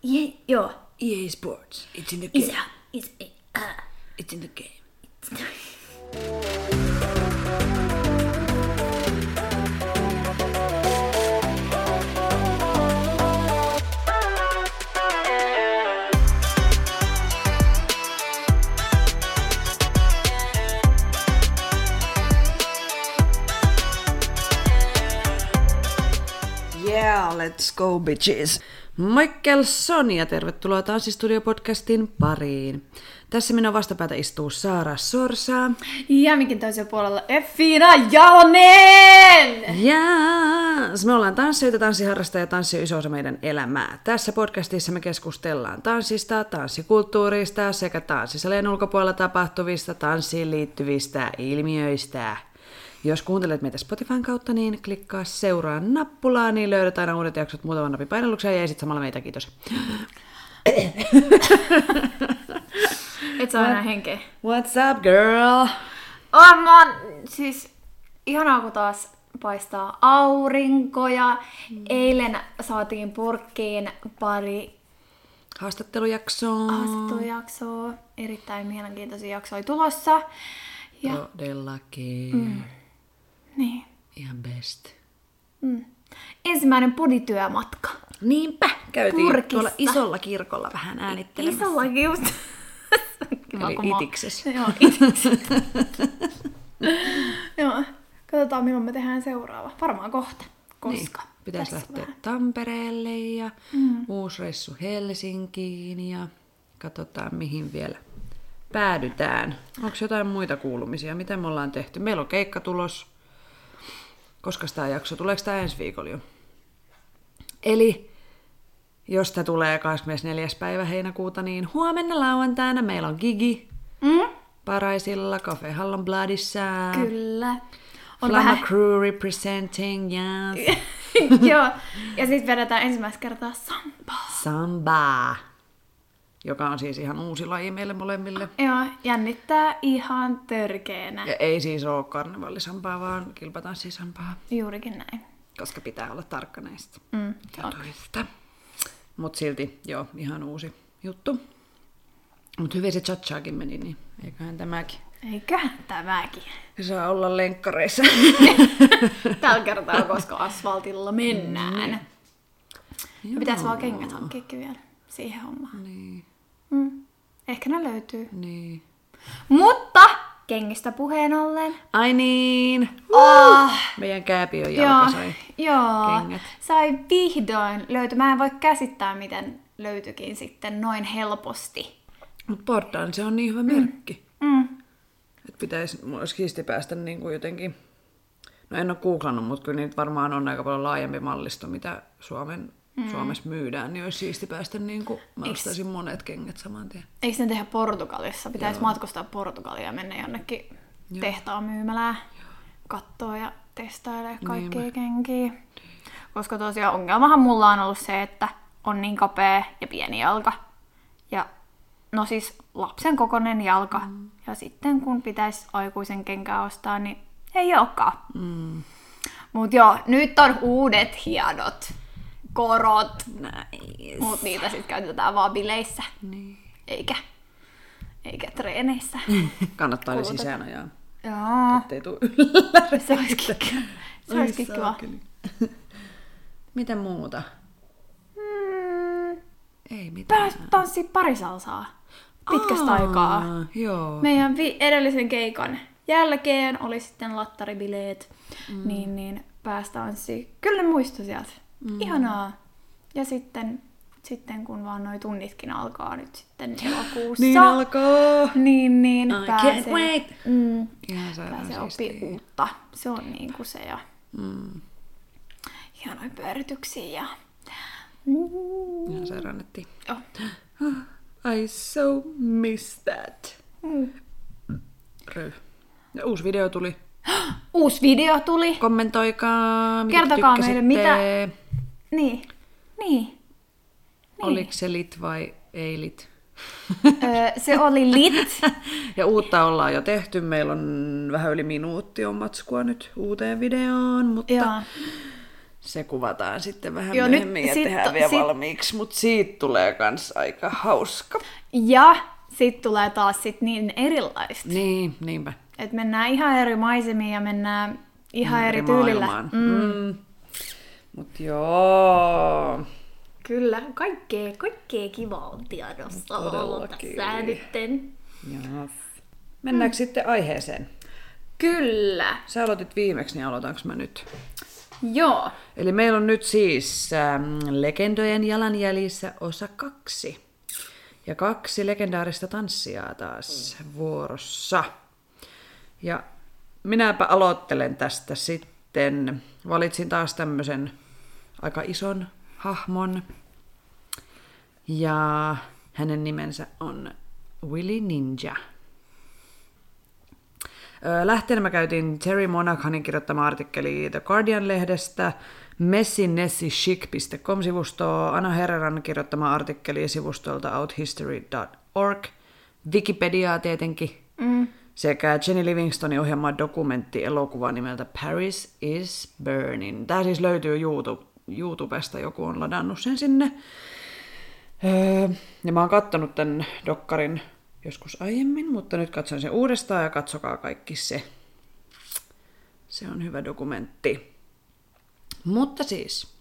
Yeah, joo. EA Sports. It's in the Is game. is uh, It's in the game. Yeah, let's go bitches. Michael Son ja tervetuloa Tanssistudio-podcastin pariin. Tässä minun vastapäätä istuu Saara Sorsa. Ja mikin toisella puolella Effina Jalonen! Ja me ollaan tanssijoita, tanssiharrastajia ja tanssi on iso osa meidän elämää. Tässä podcastissa me keskustellaan tanssista, tanssikulttuurista sekä tanssisalien ulkopuolella tapahtuvista tanssiin liittyvistä ilmiöistä. Jos kuuntelet meitä Spotifyn kautta, niin klikkaa seuraa nappulaa, niin löydät aina uudet jaksot muutaman napin painalluksen ja esit samalla meitä, kiitos. Et saa enää henkeä. What's up, girl? Oh, mä oon, siis ihanaa kun taas paistaa aurinko ja eilen saatiin purkkiin pari Haastattelujaksoa. haastattelujaksoa. Erittäin mielenkiintoisia jaksoja tulossa. Ja Todellakin. Mm. Niin. Ihan best. Mm. Ensimmäinen podityömatka. Niinpä, käytiin Purkissa. tuolla isolla kirkolla vähän äänittelemässä. Isollakin just. Kiva, Eli itiksessä. Joo, itiksessä. Joo. Katsotaan milloin me tehdään seuraava. Varmaan kohta. Koska. Niin, pitäisi lähteä vähän. Tampereelle ja Mm. uusi reissu Helsinkiin ja katsotaan mihin vielä päädytään. Onko jotain muita kuulumisia? Mitä me ollaan tehty? Meillä on keikka tulos. Koska tämä jakso? Tuleeko tämä ensi viikolla jo? Eli jos tämä tulee 24. päivä heinäkuuta, niin huomenna lauantaina meillä on gigi Mm? Paraisilla Cafe Hallon Bloodissa. Kyllä. On Flamma vähän... Crew representing, yes. Joo. Ja sitten vedetään ensimmäistä kertaa sampaa. Samba, joka on siis ihan uusi laji meille molemmille. Joo, jännittää ihan törkeänä. Ja ei siis ole karnevallisampaa, vaan kilpatanssisampaa, Juurikin näin. koska pitää olla tarkka näistä Mm. jutuista. Mut silti, joo, ihan uusi juttu. Mut hyvin se chachaakin meni, niin eiköhän tämäkin. Eiköhän tämäkin. Saa olla lenkkareissa. Tällä kertaa, koska asfaltilla mennään. Ja Joo. pitäisi vaan kengät hankkiakin vielä siihen hommaan. niin, Mm. Ehkä ne löytyy. niin. Mutta kengistä puheen ollen. Ai niin! Oh, Meidän kääpiön joo, jalka sai. joo. kengät. Sai vihdoin löyty. Mä en voi käsittää, miten löytyikin sitten noin helposti. Mut Portaan se on niin hyvä merkki. Mm. Että pitäisi, mulla olisi siisti päästä niin kuin jotenkin, no en ole googlannut, mutta kyllä niitä varmaan on aika paljon laajempi mallisto, mitä Suomen, mm. Suomessa myydään, niin olisi siisti päästä niin kuin, mä Eiks- ostaisin monet kengät saman tien. Eikö ne tehdä Portugalissa? Pitäisi matkustaa Portugaliin ja mennä jonnekin Joo. tehtaan myymälään. Katsoa ja testailee kaikkia Niinpä. kenkiä. Koska tosiaan ongelmahan mulla on ollut se, että on niin kapea ja pieni jalka. Ja no siis lapsen kokoinen jalka. Mm. Ja sitten kun pitäisi aikuisen kenkää ostaa, niin ei olekaan. Mm. Mut joo, nyt on uudet hienot korot. Nice. Mut niitä sitten käytetään vaan bileissä. Niin. Eikä, eikä treeneissä. Kannattaa ne sisään ajaa, Joo. ettei tuu ylläre. Se olisikin, se olisikin kiva. Mitä muuta? Mm, Ei mitään. pääs tanssii parisalsaa pitkästä aikaa. Joo. Meidän vi- edellisen keikan jälkeen oli sitten lattaribileet, mm. niin, niin pääsi tanssiin. Kyllä ne muistui sieltä. Mm. Ihanaa. Ja sitten, sitten kun vaan noi tunnitkin alkaa nyt sitten elokuussa. Niin alkaa. Niin, niin I pääsee, can't wait. Mm, pääsee oppii uutta. Se on niin kuin se ja Mm. hienoja pyörityksiä ja... Mm. Ihan sairaan. Oh. I so miss that. Mm. Ja uusi video tuli. Uusi video tuli. Kommentoikaa, mitä Kertokaa meille, Niin. Niin. Oliko se lit vai ei lit? Öö, se oli lit. Ja uutta ollaan jo tehty. Meillä on vähän yli minuutti on matskua nyt uuteen videoon, mutta Joo. Se kuvataan sitten vähän Joo, Joo, nyt myöhemmin ja sit- tehdään vielä sit- valmiiksi, mutta siitä tulee kans aika hauska. Ja sitten tulee taas sit niin erilaista. Niin, niinpä. Että mennään ihan eri maisemiin ja mennään ihan eri, tyylillä. maailmaan. Mm. Mut joo. Kyllä, kaikkea, kaikkea kivaa on tiedossa ollut tässä nytten. Yes. Mennäänkö sitten aiheeseen? Kyllä. Sä aloitit viimeksi, niin aloitanko mä nyt? Joo. Eli meillä on nyt siis ähm, Legendojen jalanjäljissä osa kaksi. Ja kaksi legendaarista tanssijaa taas vuorossa. Ja minäpä aloittelen tästä sitten. Valitsin taas tämmöisen aika ison hahmon. Ja hänen nimensä on Willy Ninja. Lähteenä mä käytin Terry Monaghanin kirjoittama artikkeli The Guardian-lehdestä, messinessichic.com-sivustoa, Anna Herreran kirjoittama artikkeli sivustolta outhistory.org, Wikipediaa tietenkin, mm. Sekä Jenny Livingstonin ohjelma dokumentti-elokuva nimeltä Paris is Burning. Tämä siis löytyy YouTube, YouTubesta, joku on ladannut sen sinne. Öö, ja mä oon kattonut tämän dokkarin joskus aiemmin, mutta nyt katson sen uudestaan ja katsokaa kaikki se. Se on hyvä dokumentti. Mutta siis,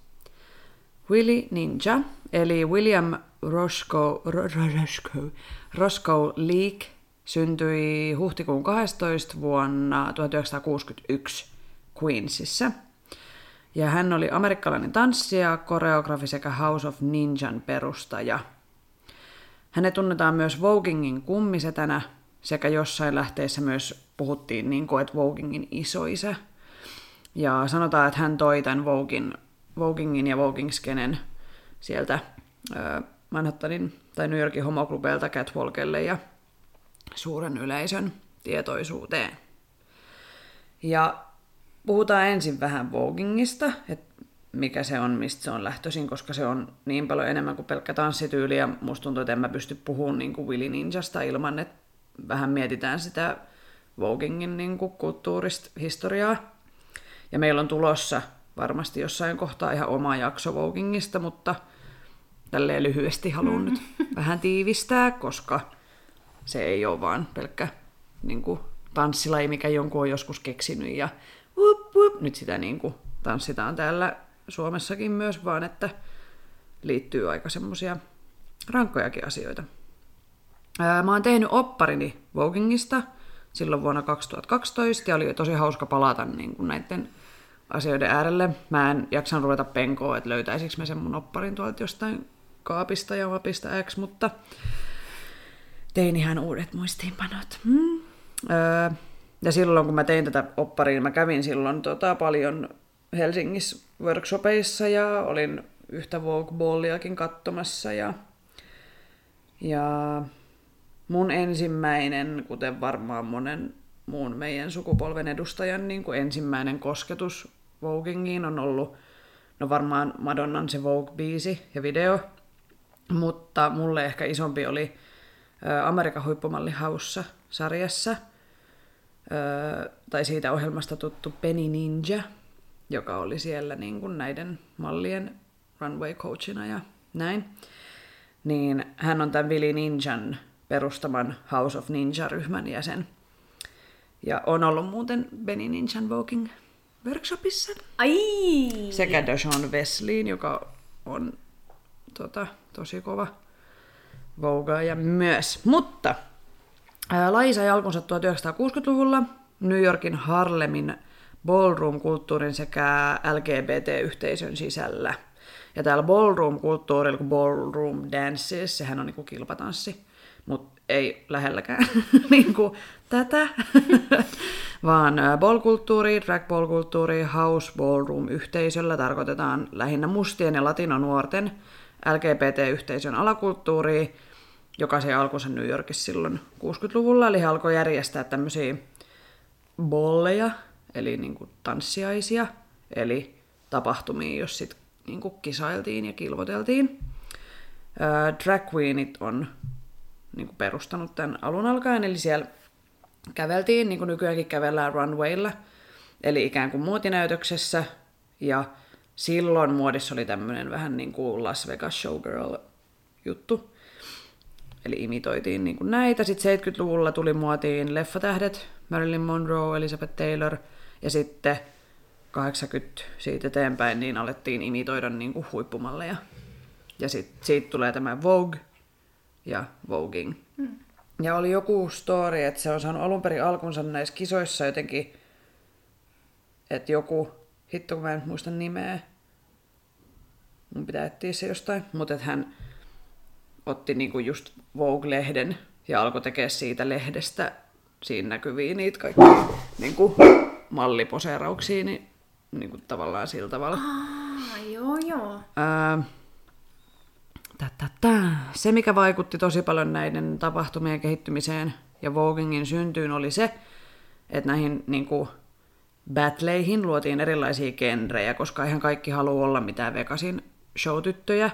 Willy Ninja, eli William Roscoe, Ro- Ro- Roscoe, Roscoe Leake syntyi huhtikuun 12. vuonna 1961 Queensissa. Ja hän oli amerikkalainen tanssija, koreografi sekä House of Ninjan perustaja. Hänet tunnetaan myös Vogingin kummisetänä sekä jossain lähteessä myös puhuttiin, niin kuin, että Vogingin isoisä. Ja sanotaan, että hän toi tämän Vogin, Vogingin ja Voging-skenen sieltä ö, Manhattanin tai New Yorkin homoklubeilta Catwalkelle ja suuren yleisön tietoisuuteen. Ja puhutaan ensin vähän Vogingista, että mikä se on, mistä se on lähtöisin, koska se on niin paljon enemmän kuin pelkkä tanssityyli, ja musta tuntuu, että en mä pysty puhumaan niin kuin Willy Ninjasta ilman, että vähän mietitään sitä Vogingin niin kuin kulttuurista historiaa. Ja meillä on tulossa varmasti jossain kohtaa ihan oma jakso Vogingista, mutta tälleen lyhyesti haluan nyt vähän tiivistää, koska se ei ole vaan pelkkä niin kuin, tanssilaji, mikä jonkun on joskus keksinyt ja whoop, whoop, nyt sitä niin kuin, tanssitaan täällä Suomessakin myös, vaan että liittyy aika semmoisia rankkojakin asioita. Ää, Mä oon tehnyt opparini Vogingista silloin vuonna 2012 ja oli tosi hauska palata niin kuin näiden asioiden äärelle. Mä en jaksanut ruveta penkoa, että löytäisikö mä sen mun opparin tuolta jostain kaapista ja vapista X, mutta tein ihan uudet muistiinpanot. Hmm. Öö, ja silloin kun mä tein tätä opparia, mä kävin silloin tota, paljon Helsingissä workshopeissa ja olin yhtä Vogue Balliakin katsomassa ja, ja mun ensimmäinen, kuten varmaan monen muun meidän sukupolven edustajan niin kuin ensimmäinen kosketus Voguingiin on ollut no varmaan Madonnan se Vogue-biisi ja video, mutta mulle ehkä isompi oli Amerikan huippumalli Haussa sarjassa, tai siitä ohjelmasta tuttu Penny Ninja, joka oli siellä niin kuin näiden mallien runway coachina ja näin. Niin hän on tämän Willy Ninjan perustaman House of Ninja-ryhmän jäsen. Ja on ollut muuten Benny Ninjan Voguing workshopissa. Ai! Sekä Deshaun Wesleyin, joka on tota, tosi kova vogaaja myös. Mutta laji sai alkunsa 1960-luvulla New Yorkin Harlemin ballroom-kulttuurin sekä LGBT-yhteisön sisällä. Ja täällä ballroom-kulttuurilla, kun ballroom dances, sehän on niinku kilpatanssi, mutta ei lähelläkään niinku tätä, vaan ballkulttuuri, drag ballkulttuuri, house ballroom-yhteisöllä tarkoitetaan lähinnä mustien ja latinonuorten LGBT-yhteisön alakulttuuria, joka se alkunsa New Yorkissa silloin 60-luvulla, eli he alkoi järjestää tämmöisiä bolleja, eli niin kuin tanssiaisia, eli tapahtumia, jos sit niin kuin kisailtiin ja kilvoteltiin. Drag queenit on niin kuin perustanut tämän alun alkaen, eli siellä käveltiin, niin kuin nykyäänkin kävellään runwaylla, eli ikään kuin muotinäytöksessä, ja silloin muodissa oli tämmöinen vähän niin kuin Las Vegas Showgirl juttu. Eli imitoitiin niin kuin näitä. Sitten 70-luvulla tuli muotiin leffatähdet, Marilyn Monroe, Elizabeth Taylor. Ja sitten 80 siitä eteenpäin niin alettiin imitoida niin kuin huippumalleja. Ja sitten siitä tulee tämä Vogue ja Voging. Mm. Ja oli joku story, että se on saanut alun perin alkunsa näissä kisoissa jotenkin, että joku, hitto kun mä en muista nimeä, mun pitää etsiä se jostain, mutta että hän otti niinku just Vogue-lehden ja alkoi tekemään siitä lehdestä siinä näkyviä niitä kaikki niinku malliposeerauksia, niin niinku tavallaan sillä tavalla. Ah, joo, joo. Ää, Tätätä. Se, mikä vaikutti tosi paljon näiden tapahtumien kehittymiseen ja Vogingin syntyyn, oli se, että näihin niin kuin, battleihin luotiin erilaisia genrejä, koska eihän kaikki halua olla mitään Vegasin showtyttöjä,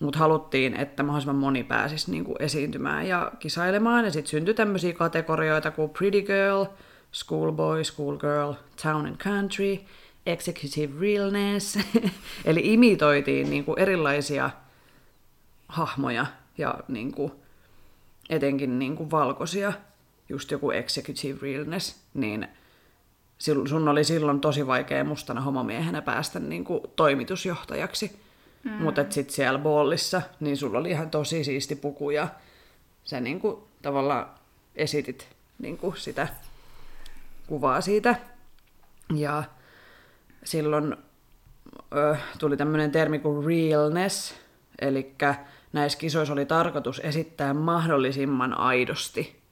mutta haluttiin, että mahdollisimman moni pääsisi niin kuin, esiintymään ja kisailemaan. Ja sitten syntyi tämmöisiä kategorioita kuin Pretty Girl, Schoolboy, Schoolgirl, Town and Country, Executive Realness. Eli imitoitiin niin kuin, erilaisia hahmoja ja niin kuin, etenkin niin kuin valkoisia, just joku executive realness, niin sun oli silloin tosi vaikea mustana homomiehenä päästä niin kuin toimitusjohtajaksi. Mm. Mutta sitten siellä ballissa, niin sulla oli ihan tosi siisti puku ja sä niin kuin, tavallaan esitit niin kuin sitä kuvaa siitä. Ja silloin ö, tuli tämmöinen termi kuin realness, eli näissä kisoissa oli tarkoitus esittää mahdollisimman aidosti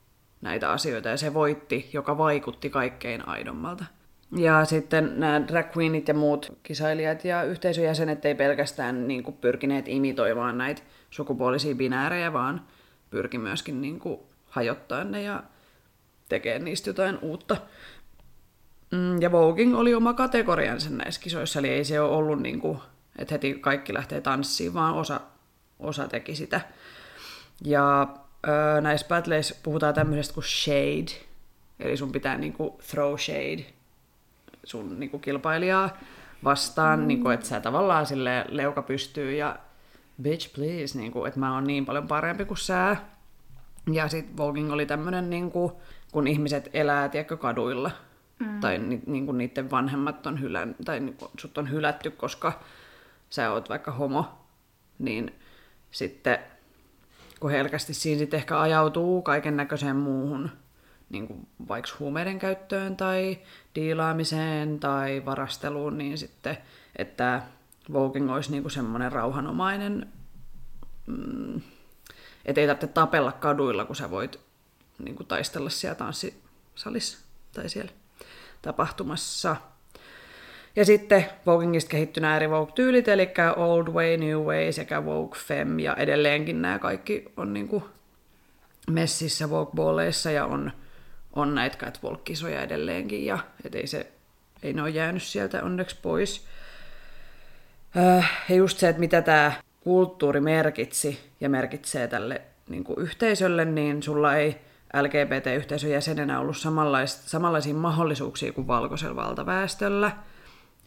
näitä asioita, ja se voitti, joka vaikutti kaikkein aidommalta. Ja sitten nämä drag queenit ja muut kisailijat ja yhteisöjäsenet ei pelkästään niin kuin, pyrkineet imitoimaan näitä sukupuolisia binäärejä, vaan pyrki myöskin niin kuin, hajottaa ne ja tekee niistä jotain uutta. Mm, ja Voging oli oma kategoriansa näissä kisoissa, eli ei se ole ollut niin kuin, että heti kaikki lähtee tanssiin, vaan osa osa teki sitä. Ja öö, näissä battleissa puhutaan tämmöisestä kuin shade, eli sun pitää niinku throw shade sun niinku kilpailijaa vastaan, mm. niinku, että sä tavallaan sille leuka pystyy ja bitch please, niinku, että mä oon niin paljon parempi kuin sä. Ja sit Voging oli tämmönen, niinku, kun ihmiset elää, tiedätkö, kaduilla, mm. tai ni, niinku, niiden vanhemmat on hylän, tai niinku, sut on hylätty, koska sä oot vaikka homo, niin sitten kun helkästi siinä sitten ehkä ajautuu kaiken näköiseen muuhun, niin kuin vaikka huumeiden käyttöön tai diilaamiseen tai varasteluun, niin sitten, että Voguing olisi niin kuin semmoinen rauhanomainen, mm, että ei tarvitse tapella kaduilla, kun sä voit niin kuin taistella siellä tanssisalissa tai siellä tapahtumassa. Ja sitten Vogingista kehittyy nämä eri Vogue-tyylit, eli Old Way, New Way sekä Vogue Femme, ja edelleenkin nämä kaikki on niin kuin messissä Vogue-balleissa ja on, on näitä catwalk-kisoja edelleenkin, ja et ei, se, ei ne ole jäänyt sieltä onneksi pois. Äh, ja just se, että mitä tämä kulttuuri merkitsi ja merkitsee tälle niin kuin yhteisölle, niin sulla ei LGBT-yhteisön jäsenenä ollut samanlaisia mahdollisuuksia kuin valkoisella valtaväestöllä –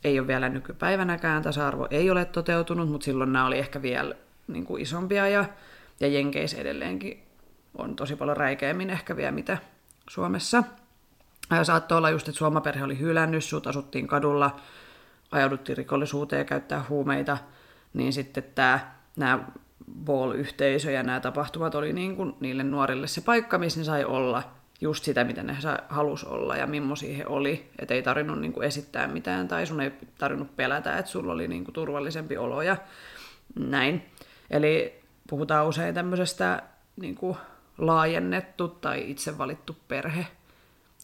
ei ole vielä nykypäivänäkään, tasa-arvo ei ole toteutunut, mutta silloin nämä oli ehkä vielä niin kuin isompia ja, ja Jenkeissä edelleenkin on tosi paljon räikeämmin ehkä vielä mitä Suomessa. Saattoi olla just, että suomaperhe oli hylännyt sut, asuttiin kadulla, ajauduttiin rikollisuuteen ja käyttää huumeita, niin sitten tämä, nämä ball-yhteisö ja nämä tapahtumat oli niin kuin niille nuorille se paikka, missä ne sai olla – just sitä, mitä ne halus olla ja millaisia he oli. Että ei tarvinnut niin kuin esittää mitään tai sun ei tarvinnut pelätä, että sulla oli niin kuin turvallisempi olo ja näin. Eli puhutaan usein tämmöisestä niin kuin laajennettu tai itse valittu perhe,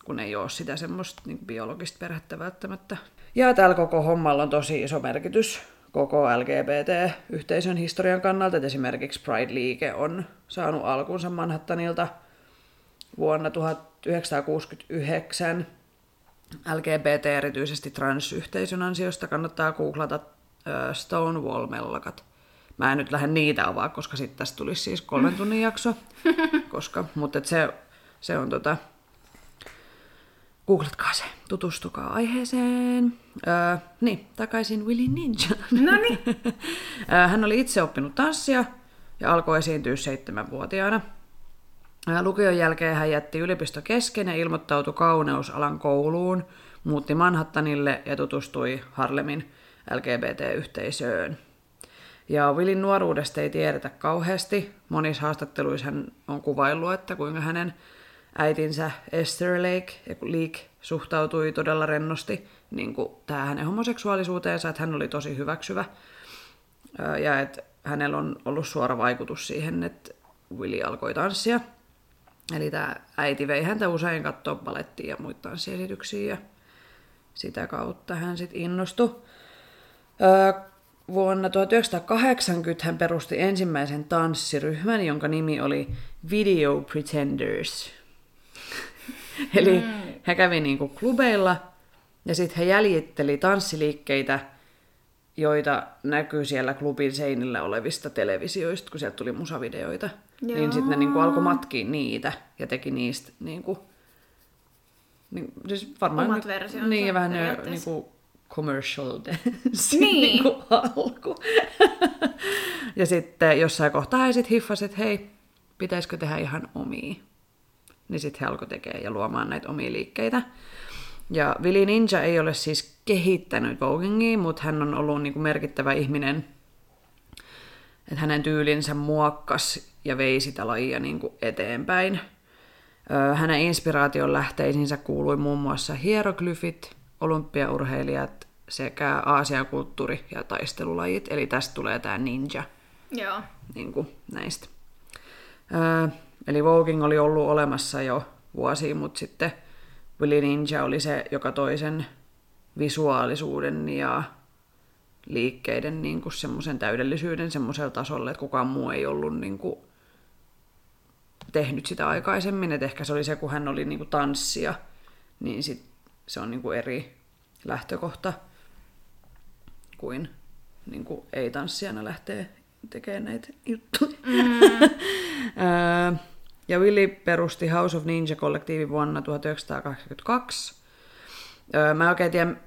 kun ei ole sitä semmoista niin biologista perhettä välttämättä. Ja tällä koko hommalla on tosi iso merkitys koko LGBT-yhteisön historian kannalta, että esimerkiksi Pride-liike on saanut alkunsa Manhattanilta – vuonna 1969 LGBT, erityisesti transyhteisön ansiosta, kannattaa googlata Stonewall-mellakat. Mä en nyt lähde niitä avaa, koska sitten tästä tulisi siis kolmen tunnin jakso. koska, mutta se, se on tota, googletkaa se, tutustukaa aiheeseen. Öö, niin, takaisin Willy Ninja. No niin. Hän oli itse oppinut tanssia ja alkoi esiintyä seitsemänvuotiaana. Lukion jälkeen hän jätti yliopisto kesken ja ilmoittautui kauneusalan kouluun, muutti Manhattanille ja tutustui Harlemin LGBT-yhteisöön. Ja Willin nuoruudesta ei tiedetä kauheasti. Monissa haastatteluissa hän on kuvaillut, että kuinka hänen äitinsä Esther Lake, Lake suhtautui todella rennosti niin kuin tähän hänen homoseksuaalisuuteensa, että hän oli tosi hyväksyvä. Ja että hänellä on ollut suora vaikutus siihen, että Willi alkoi tanssia. Eli tämä äiti vei häntä usein katsoa palettia ja muita tanssiesityksiä ja sitä kautta hän sitten innostui. Vuonna 1980 hän perusti ensimmäisen tanssiryhmän, jonka nimi oli Video Pretenders. Eli mm. hän kävi niinku klubeilla ja sitten hän jäljitteli tanssiliikkeitä, joita näkyy siellä klubin seinillä olevista televisioista, kun sieltä tuli musavideoita. Joo. Niin sitten ne niinku alkoi matkia niitä ja teki niistä niinku, niin, siis varmaan Omat versionsa. Niin, ja vähän ne niinku commercial dance Niin. alku. ja sitten jossain kohtaa he sitten hiffasi, että hei, pitäisikö tehdä ihan omia. Niin sitten he alkoi tekemään ja luomaan näitä omia liikkeitä. Ja Willy Ninja ei ole siis kehittänyt voguingia, mutta hän on ollut niinku merkittävä ihminen, että hänen tyylinsä muokkas ja vei sitä lajia niinku eteenpäin. Hänen inspiraation lähteisiinsä kuului muun muassa hieroglyfit, olympiaurheilijat sekä Aasian kulttuuri- ja taistelulajit. Eli tästä tulee tämä ninja Joo. niin kuin näistä. Öö, eli Voguing oli ollut olemassa jo vuosia, mutta sitten Willy Ninja oli se, joka toisen visuaalisuuden ja liikkeiden niin kuin semmoisen täydellisyyden semmoisella tasolla, että kukaan muu ei ollut niin kuin tehnyt sitä aikaisemmin. Et ehkä se oli se, kun hän oli niin kuin tanssia, niin sit se on niin kuin eri lähtökohta kuin, niin kuin ei-tanssijana lähtee tekemään näitä juttuja. Mm. ja Willi perusti House of Ninja-kollektiivi vuonna 1982. Mä oikein tiedän,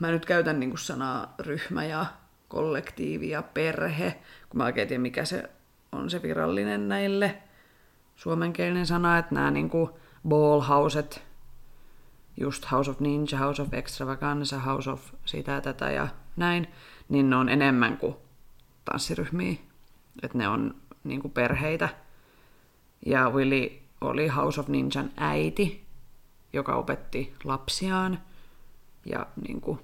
mä nyt käytän niin kuin sanaa ryhmä ja kollektiivi ja perhe, kun mä oikein tiedän, mikä se on se virallinen näille suomenkielinen sana, että nämä niin kuin ballhouset, just House of Ninja, House of Extravaganza, House of sitä tätä ja näin, niin ne on enemmän kuin tanssiryhmiä. Että ne on niin kuin perheitä. Ja Willy oli House of Ninjan äiti, joka opetti lapsiaan ja niin kuin,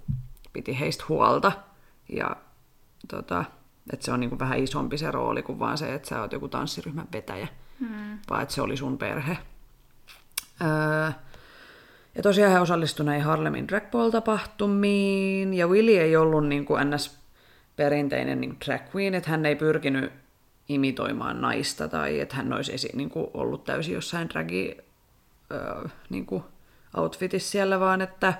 piti heistä huolta. Ja tota, että se on niin kuin vähän isompi se rooli kuin vaan se, että sä oot joku tanssiryhmän vetäjä, hmm. vaan että se oli sun perhe. Öö, ja tosiaan he osallistuivat näihin Harlemin drag tapahtumiin ja Willy ei ollut niin kuin ns. perinteinen niin drag queen, että hän ei pyrkinyt imitoimaan naista tai että hän olisi esi- niin kuin ollut täysin jossain dragi öö, niin kuin outfitissa siellä, vaan että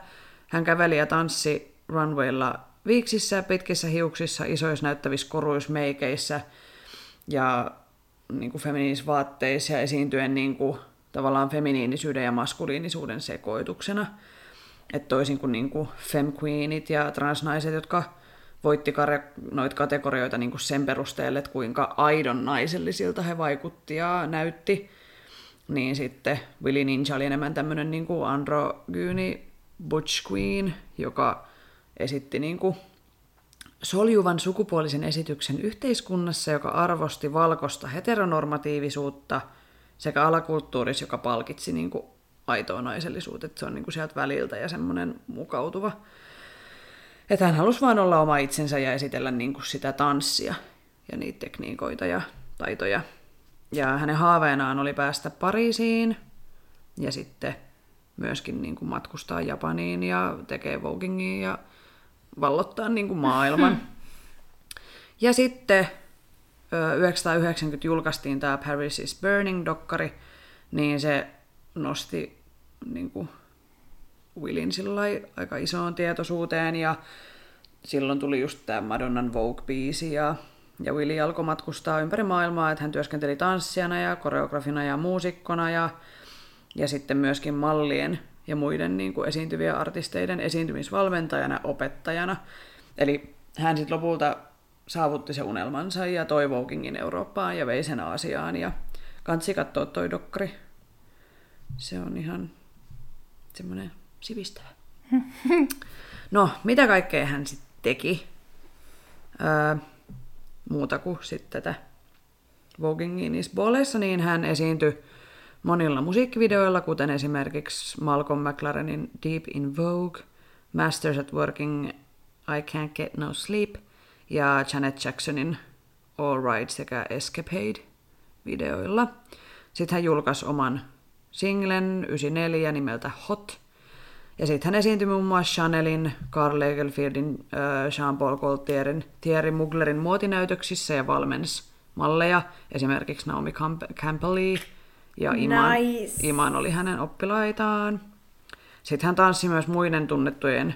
hän käveli ja tanssi runwaylla viiksissä, pitkissä hiuksissa, isoissa näyttävissä koruismeikeissä ja niin kuin feminiinisvaatteissa ja esiintyen niin kuin, tavallaan feminiinisyyden ja maskuliinisuuden sekoituksena. Että toisin kuin, niin kuin femqueenit ja transnaiset, jotka voitti noita kategorioita niin kuin sen perusteelle, että kuinka aidon naisellisilta he vaikutti ja näytti, niin sitten Willy Ninja oli enemmän tämmöinen niin androgyni butch queen, joka esitti niin kuin soljuvan sukupuolisen esityksen yhteiskunnassa, joka arvosti valkoista heteronormatiivisuutta sekä alakulttuurissa, joka palkitsi niin kuin aitoa naisellisuutta, että se on niin kuin sieltä väliltä ja semmoinen mukautuva. Että hän halusi vaan olla oma itsensä ja esitellä niin kuin sitä tanssia ja niitä tekniikoita ja taitoja. Ja hänen haaveenaan oli päästä Pariisiin ja sitten myöskin niin kuin matkustaa Japaniin ja tekee vogingia ja vallottaa niin kuin maailman. Ja sitten 1990 julkaistiin tämä Paris is Burning-dokkari, niin se nosti niin kuin Willin aika isoon tietoisuuteen ja silloin tuli just tämä Madonnan Vogue-biisi ja, ja Willi alkoi matkustaa ympäri maailmaa, että hän työskenteli tanssijana ja koreografina ja muusikkona ja, ja sitten myöskin mallien ja muiden niin kuin esiintyvien artisteiden esiintymisvalmentajana, opettajana. Eli hän sitten lopulta saavutti se unelmansa ja toi Vokingin Eurooppaan ja vei sen Aasiaan. Ja kansi katsoa toi dokkari. Se on ihan semmoinen sivistävä. No, mitä kaikkea hän sitten teki? Öö, muuta kuin sitten tätä Vogingin Balleissa, niin hän esiintyi monilla musiikkivideoilla, kuten esimerkiksi Malcolm McLarenin Deep in Vogue, Masters at Working, I Can't Get No Sleep ja Janet Jacksonin All Right sekä Escapade videoilla. Sitten hän julkaisi oman singlen 94 nimeltä Hot. Ja sitten hän esiintyi muun muassa Chanelin, Karl Lagerfeldin, äh, Jean-Paul Gaultierin, Thierry Muglerin muotinäytöksissä ja valmensi malleja, esimerkiksi Naomi Campbellia ja Iman. Nice. Iman oli hänen oppilaitaan. Sitten hän tanssi myös muiden tunnettujen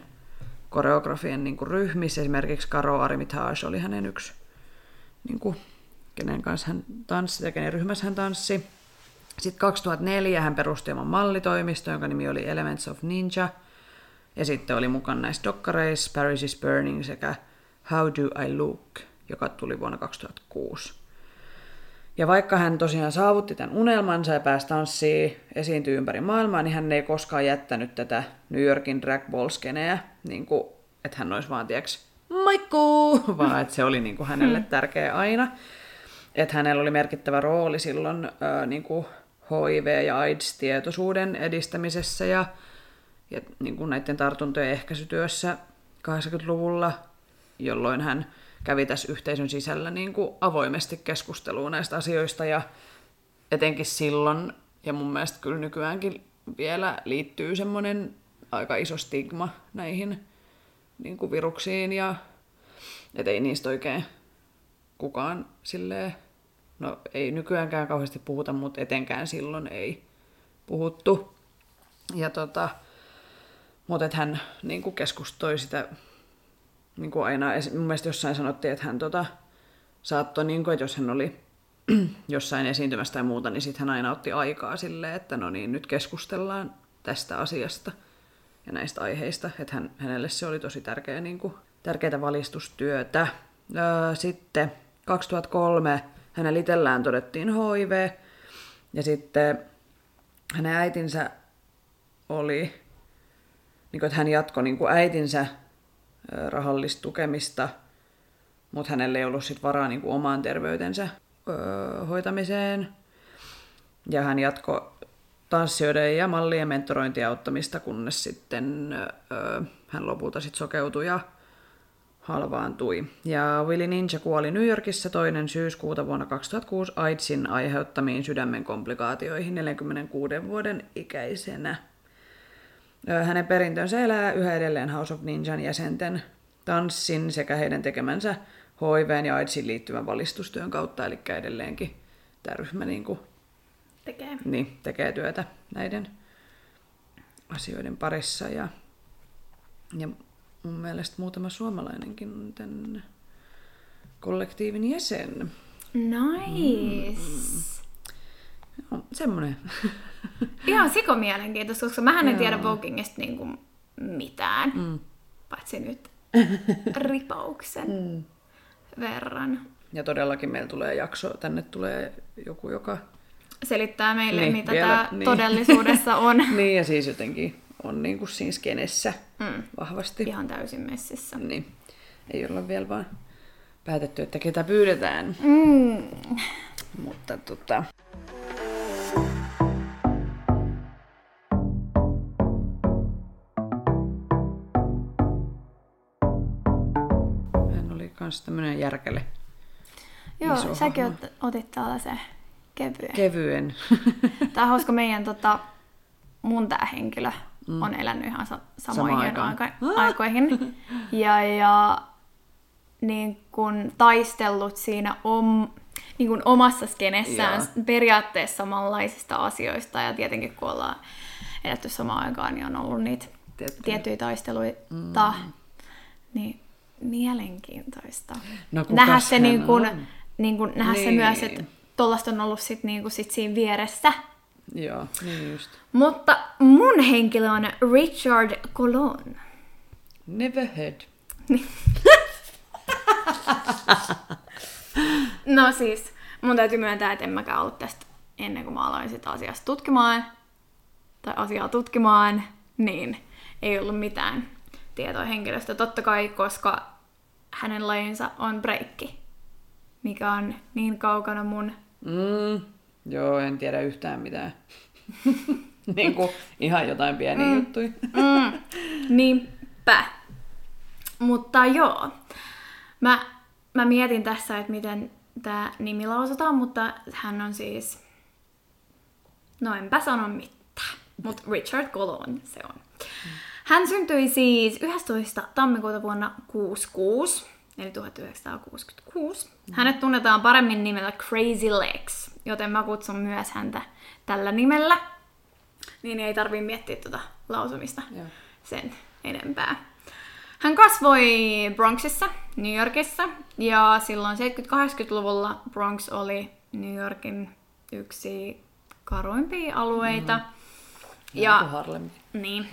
koreografien niin kuin ryhmissä, esimerkiksi Karo Armitage oli hänen yksi, niin kuin, kenen kanssa hän tanssi ja kenen ryhmässä hän tanssi. Sitten 2004 hän perusti oman mallitoimisto, jonka nimi oli Elements of Ninja. Ja sitten oli mukana näissä dokkareissa Paris is Burning sekä How Do I Look, joka tuli vuonna 2006. Ja vaikka hän tosiaan saavutti tämän unelmansa ja pääsi tanssiin, esiintyy ympäri maailmaa, niin hän ei koskaan jättänyt tätä New Yorkin drag ball skeneä, niin kuin, että hän olisi vaan, tieks, moikkuu, vaan että se oli niin kuin hänelle tärkeä aina. Että hänellä oli merkittävä rooli silloin äh, niin kuin HIV- ja AIDS-tietoisuuden edistämisessä ja, ja niin kuin näiden tartuntojen ehkäisytyössä 80-luvulla, jolloin hän kävi tässä yhteisön sisällä niin kuin avoimesti keskustelua näistä asioista ja etenkin silloin, ja mun mielestä kyllä nykyäänkin vielä liittyy semmoinen aika iso stigma näihin niin kuin viruksiin ja et ei niistä oikein kukaan silleen, no ei nykyäänkään kauheasti puhuta, mutta etenkään silloin ei puhuttu. Ja tota, mutta hän niin kuin keskustoi sitä niin kuin aina, mun mielestä jossain sanottiin, että hän tota, saattoi, niin kuin, että jos hän oli jossain esiintymässä tai muuta, niin sitten hän aina otti aikaa silleen, että no niin, nyt keskustellaan tästä asiasta ja näistä aiheista. Että hän, hänelle se oli tosi tärkeä, niin kuin, tärkeää valistustyötä. Öö, sitten 2003 hänellä itsellään todettiin HIV, ja sitten hänen äitinsä oli, niin kuin, että hän jatkoi niin kuin äitinsä rahallista tukemista, mutta hänellä ei ollut sit varaa niin kuin omaan terveytensä öö, hoitamiseen. Ja hän jatkoi tanssijoiden ja mallien mentorointia auttamista, kunnes sitten öö, hän lopulta sit sokeutui ja halvaantui. Ja Willy Ninja kuoli New Yorkissa toinen syyskuuta vuonna 2006 AIDSin aiheuttamiin sydämen komplikaatioihin 46 vuoden ikäisenä. Hänen perintönsä elää yhä edelleen House of Ninjan jäsenten tanssin sekä heidän tekemänsä HIV ja AIDSin liittyvän valistustyön kautta, eli edelleenkin tämä ryhmä niin kuin, Tekee. niin, tekee työtä näiden asioiden parissa. Ja, ja mun mielestä muutama suomalainenkin on tämän kollektiivin jäsen. Nice. No, semmoinen. Ihan siko mielenkiintoista, koska mä en tiedä Vokingista niinku mitään. Mm. Paitsi nyt ripauksen mm. verran. Ja todellakin meillä tulee jakso, tänne tulee joku, joka... Selittää meille, Niin, mitä vielä- tämä niin. todellisuudessa on. niin, ja siis jotenkin on niin kuin siinä skenessä Mm. vahvasti. Ihan täysin messissä. Niin. Ei olla vielä vaan päätetty, että ketä pyydetään. Mm. Mutta tota... Hän oli kans tämmönen järkele. Joo, Iso säkin hahmo. ot, otit tällaisen kevyen. Kevyen. Tämä on hauska meidän tota, mun tää henkilö mm. on elänyt ihan sa- samoihin aikaan. aika- aikoihin. Ja, ja niin kun taistellut siinä om, niin kun omassa skenessään Joo. periaatteessa samanlaisista asioista. Ja tietenkin kun ollaan eletty samaan aikaan, niin on ollut niitä tiettyjä taisteluita. Mm. Niin mielenkiintoista. No, nähdä se, niin kun, on? niin kun, nähdä se Niin. myös, että tollasta on ollut sit, niin kun, sit siinä vieressä Joo, niin just. Mutta mun henkilö on Richard Colon. Never heard. No siis, mun täytyy myöntää, että en mäkään ollut tästä ennen kuin mä aloin sitä asiasta tutkimaan, tai asiaa tutkimaan, niin ei ollut mitään tietoa henkilöstä. Totta kai, koska hänen lajinsa on breikki, mikä on niin kaukana mun... Mm, joo, en tiedä yhtään mitään. niin kuin ihan jotain pieniä mm. juttuja. Mm, niinpä. Mutta joo, mä, mä mietin tässä, että miten tämä nimi lausutaan, mutta hän on siis... No enpä sano mitään, mutta Richard Colon se on. Hän syntyi siis 11. tammikuuta vuonna 66, eli 1966. Hänet tunnetaan paremmin nimellä Crazy Legs, joten mä kutsun myös häntä tällä nimellä. Niin ei tarvii miettiä tuota lausumista Joo. sen enempää. Hän kasvoi Bronxissa, New Yorkissa, ja silloin 70-80-luvulla Bronx oli New Yorkin yksi karuimpia alueita. Ja... Ja, Harlem. niin,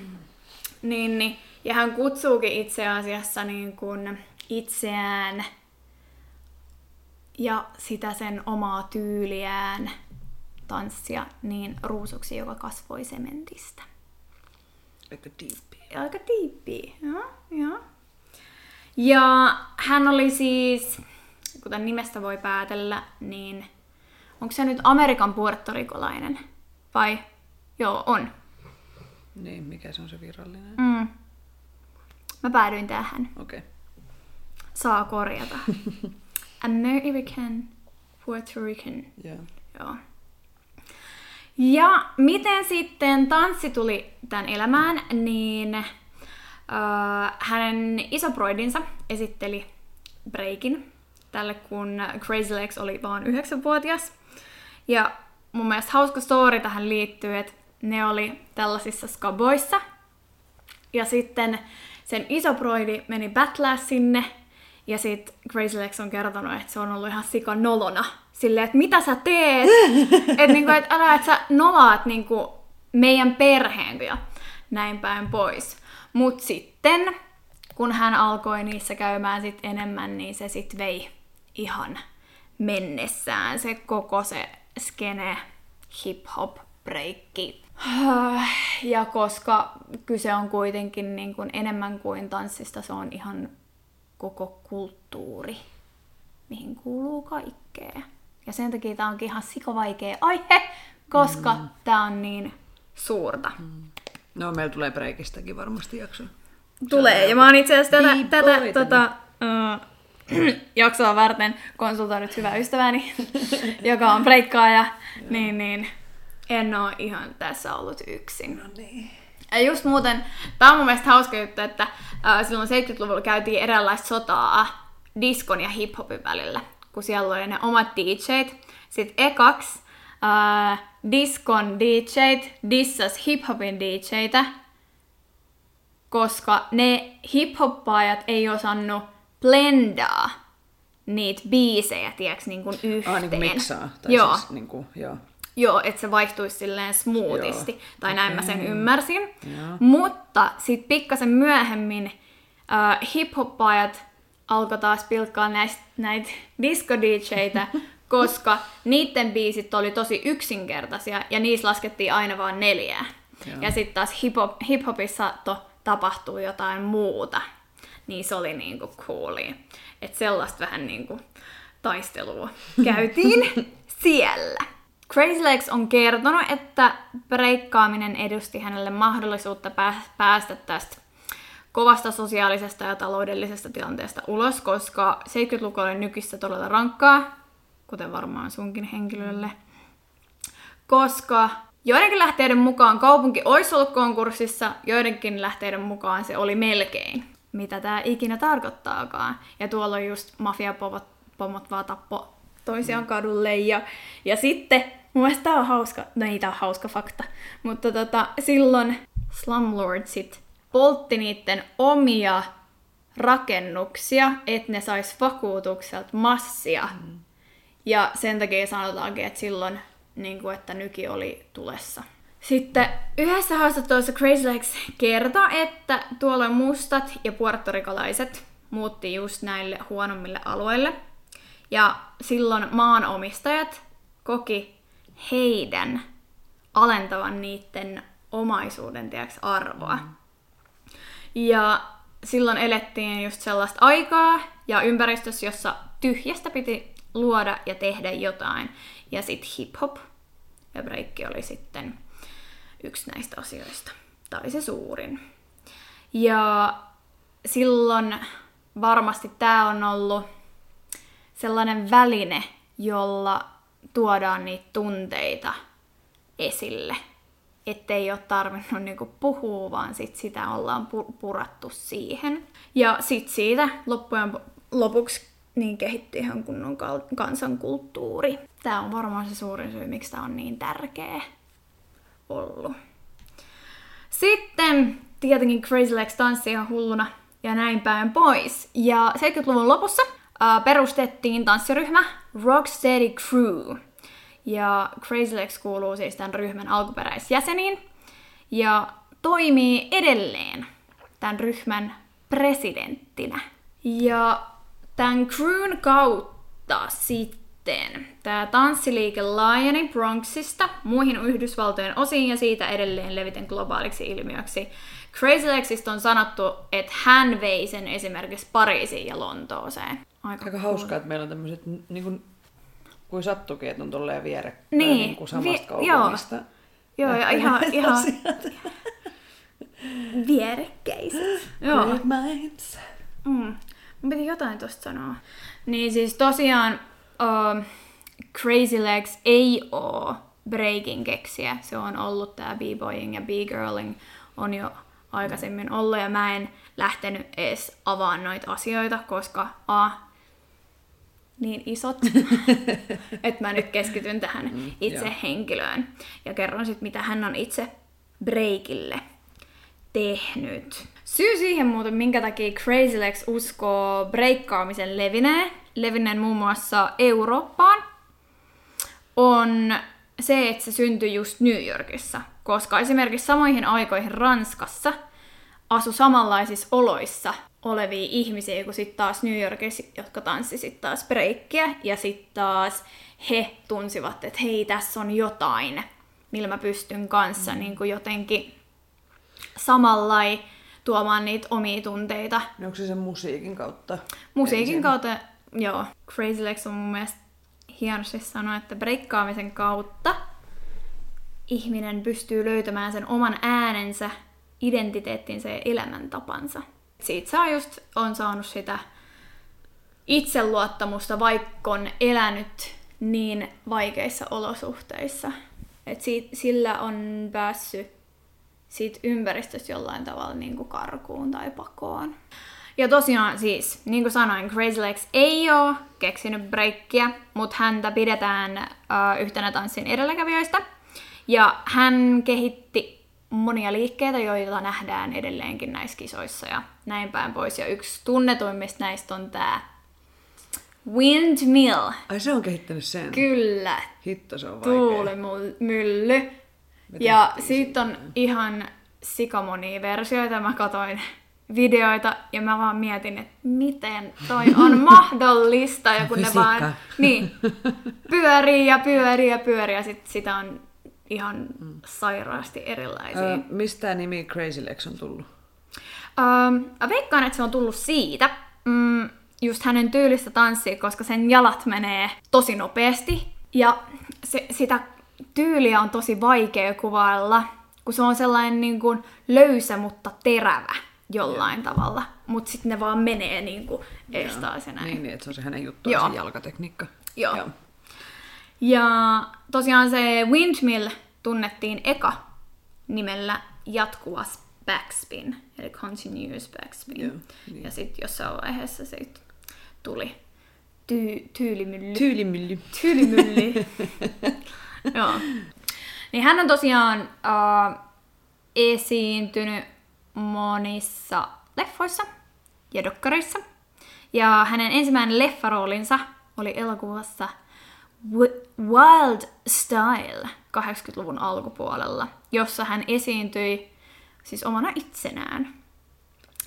niin, niin, ja hän kutsuukin itse asiassa niin kuin itseään ja sitä sen omaa tyyliään tanssia niin ruusuksi, joka kasvoi sementistä. Aika deep. Aika diippiä, joo, joo. Ja hän oli siis, kuten nimestä voi päätellä, niin onko se nyt Amerikan puertorikolainen? Vai? Joo, on. Niin, mikä se on se virallinen? Mm. Mä päädyin tähän. Okei. Okay. Saa korjata. American Puerto Rican. Joo. Joo. Ja miten sitten tanssi tuli tämän elämään, niin äh, hänen isoproidinsa esitteli breikin tälle, kun Crazy Legs oli vaan yhdeksänvuotias. Ja mun mielestä hauska story tähän liittyy, että ne oli tällaisissa skaboissa. Ja sitten sen isoproidi meni battlaa sinne. Ja sit Crazy Legs on kertonut, että se on ollut ihan sika nolona. Silleen, että mitä sä teet? että niinku, et älä, että sä nolaat niinku meidän perheen ja näin päin pois. Mut sitten, kun hän alkoi niissä käymään sit enemmän, niin se sit vei ihan mennessään se koko se skene hip-hop breikki. Ja koska kyse on kuitenkin niin kuin enemmän kuin tanssista, se on ihan koko kulttuuri, mihin kuuluu kaikkea. Ja sen takia tämä onkin ihan sikovaikea aihe, koska mm. tämä on niin suurta. Mm. No, meillä tulee breikistäkin varmasti jakso. Tulee, ja mä oon itse asiassa tätä, tätä tota, uh, jaksoa varten konsultoinut hyvää ystäväni, joka on breikkaaja, niin, niin en oo ihan tässä ollut yksin. No niin. Ja just muuten, tää on mun mielestä hauska juttu, että äh, silloin 70-luvulla käytiin eräänlaista sotaa diskon ja hiphopin välillä, kun siellä oli ne omat DJt. Sitten ekaks äh, diskon DJt dissas hiphopin DJtä, koska ne hiphoppaajat ei osannut blendaa niitä biisejä, tiedätkö, niin kuin yhteen. Ah, niin kuin miksaa. Tai Joo. Siis, niin kuin, joo. Joo, että se vaihtuisi silleen smoothisti. Joo, Tai näin mä sen ymmärsin. Joo. Mutta sitten pikkasen myöhemmin äh, hip-hoppaajat alkoi taas pilkkaa näistä, näitä disco DJitä, koska niiden biisit oli tosi yksinkertaisia ja niissä laskettiin aina vain neljää. Joo. Ja sitten taas hip-hop, hip-hopissa to, tapahtuu jotain muuta. Niin se oli niinku coolia. Että sellaista vähän niinku taistelua käytiin siellä. Crazy Legs on kertonut, että breikkaaminen edusti hänelle mahdollisuutta pää- päästä tästä kovasta sosiaalisesta ja taloudellisesta tilanteesta ulos, koska 70-luku oli nykissä todella rankkaa, kuten varmaan sunkin henkilölle. Koska joidenkin lähteiden mukaan kaupunki olisi ollut konkurssissa, joidenkin lähteiden mukaan se oli melkein. Mitä tämä ikinä tarkoittaakaan. Ja tuolla on just mafiapomot pomot vaan tappo toisiaan kadulle. Ja, ja sitten, mun mielestä tää on hauska, no ei tää on hauska fakta, mutta tota, silloin slumlordsit poltti niiden omia rakennuksia, että ne sais vakuutukselta massia. Mm. Ja sen takia sanotaankin, että silloin niin kuin, että nyki oli tulessa. Sitten yhdessä haastattelussa Crazy Legs kertoi, että tuolla mustat ja puertorikalaiset muutti just näille huonommille alueille. Ja silloin maanomistajat koki heidän alentavan niiden omaisuuden tiiäks, arvoa. Mm. Ja silloin elettiin just sellaista aikaa ja ympäristössä, jossa tyhjästä piti luoda ja tehdä jotain. Ja sitten hip-hop ja breikki oli sitten yksi näistä asioista. Tai se suurin. Ja silloin varmasti tämä on ollut sellainen väline, jolla tuodaan niitä tunteita esille. Ettei ole tarvinnut niinku puhua, vaan sit sitä ollaan purattu siihen. Ja sit siitä loppujen lopuksi niin kehittyi ihan kunnon kansankulttuuri. Tämä on varmaan se suurin syy, miksi tämä on niin tärkeä ollut. Sitten tietenkin Crazy Legs tanssi ihan hulluna ja näin päin pois. Ja 70-luvun lopussa perustettiin tanssiryhmä Rocksteady Crew. Ja Crazy Legs kuuluu siis tämän ryhmän alkuperäisjäseniin ja toimii edelleen tämän ryhmän presidenttinä. Ja tämän crewn kautta sitten tämä tanssiliike laajeni Bronxista muihin Yhdysvaltojen osiin ja siitä edelleen leviten globaaliksi ilmiöksi. Crazy Legsista on sanottu, että hän vei sen esimerkiksi Pariisiin ja Lontooseen. Aika, Aika hauskaa, että meillä on tämmöiset, niin kuin, kuin sattukin, että on tolleen viere niin, niin kuin samasta vi- kaupungista. Joo, joo ja ihan, ihan vierekkeiset. Joo. Minds. Mm. Mun piti jotain tosta sanoa. Niin siis tosiaan uh, Crazy Legs ei oo breaking keksiä. Se on ollut tää b-boying ja b-girling on jo aikaisemmin ollut ja mä en lähtenyt edes avaan noita asioita, koska a, niin isot, että mä nyt keskityn tähän mm, itse mm, henkilöön ja kerron sitten, mitä hän on itse breakille tehnyt. Syy siihen muuten, minkä takia Crazy Legs uskoo breikkaamisen levineen, levinneen muun muassa Eurooppaan, on se, että se syntyi just New Yorkissa. Koska esimerkiksi samoihin aikoihin Ranskassa asu samanlaisissa oloissa olevia ihmisiä kuin sitten taas New Yorkissa, jotka tanssisit taas breikkiä. Ja sitten taas he tunsivat, että hei, tässä on jotain, millä mä pystyn kanssa mm. niin kuin jotenkin samallai tuomaan niitä omia tunteita. No onko se sen musiikin kautta? Musiikin ensin? kautta, joo. Crazy Legs on mun mielestä hienosti sanoa, että breikkaamisen kautta ihminen pystyy löytämään sen oman äänensä, identiteettinsä ja elämäntapansa. Siitä saa just, on saanut sitä itseluottamusta, vaikka on elänyt niin vaikeissa olosuhteissa. Et siitä, sillä on päässyt siitä ympäristöstä jollain tavalla niin kuin karkuun tai pakoon. Ja tosiaan siis, niin kuin sanoin, Crazy Legs ei ole keksinyt breikkiä, mutta häntä pidetään uh, yhtenä tanssin edelläkävijöistä. Ja hän kehitti monia liikkeitä, joita nähdään edelleenkin näissä kisoissa ja näin päin pois. Ja yksi tunnetuimmista näistä on tämä Windmill. Ai se on kehittänyt sen? Kyllä. Hitto, se on vaikea. Tuulimylly. Ja siitä on ihan sikamonia versioita. Mä katoin videoita ja mä vaan mietin, että miten toi on mahdollista. Ja kun ne vaan niin, pyörii ja pyörii ja pyörii ja sit sitä on ihan mm. sairaasti erilaisia. Öö, mistä nimi Crazy Legs on tullut? Öö, veikkaan, että se on tullut siitä, mm, just hänen tyylistä tanssia, koska sen jalat menee tosi nopeasti. Ja se, sitä tyyliä on tosi vaikea kuvailla, kun se on sellainen niin kuin löysä, mutta terävä jollain Joo. tavalla. Mutta sitten ne vaan menee niin kuin ees taas ja näin. Niin, niin, että se on se hänen juttu, se jalkatekniikka. Joo. Joo. Ja tosiaan se windmill tunnettiin eka nimellä jatkuvas backspin, eli continuous backspin. Joo, niin. Ja sitten jossain vaiheessa siitä tuli ty- tyylimylly. Tyylimylly. Tyylimylly. Joo. Niin hän on tosiaan uh, esiintynyt monissa leffoissa ja dokkarissa. Ja hänen ensimmäinen leffaroolinsa oli elokuvassa Wi- Wild Style 80-luvun alkupuolella, jossa hän esiintyi siis omana itsenään.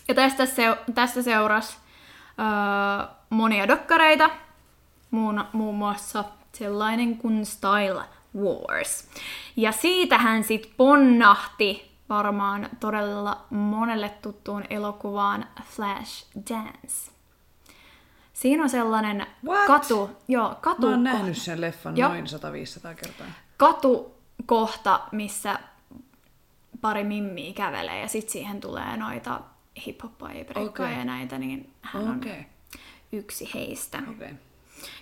Ja tästä, seu- tästä seurasi öö, monia dokkareita, muun, muun muassa sellainen kuin Style Wars. Ja siitä hän sitten ponnahti varmaan todella monelle tuttuun elokuvaan Flash Dance. Siinä on sellainen What? katu, joo, katu, Mä oon nähnyt sen leffan Joo. noin 100-500 kertaa. katukohta, missä pari mimmiä kävelee ja sitten siihen tulee noita ja breikkaa Okei. ja näitä, niin hän on Okei, yksi heistä. okei.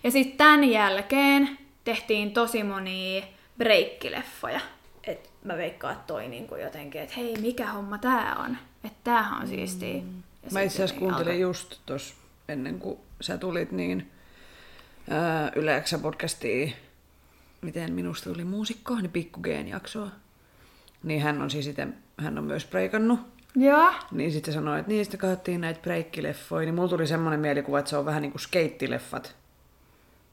Ja sitten tämän jälkeen tehtiin tosi monia breikkileffoja. Et mä veikkaan, että toi niinku jotenkin, että hei, mikä homma tää on? Että tämähän on siistiä. Ja Mä itse asiassa kuuntelin alkoi- just tos ennen kuin sä tulit, niin ää, Yle X podcastia, miten minusta tuli muusikko, niin Pikku jaksoa. Niin hän on siis itse, hän on myös breikannut. Joo. Niin sitten sanoi, että niistä katsottiin näitä breikkileffoja, niin mulla tuli semmoinen mielikuva, että se on vähän niin kuin skeittileffat.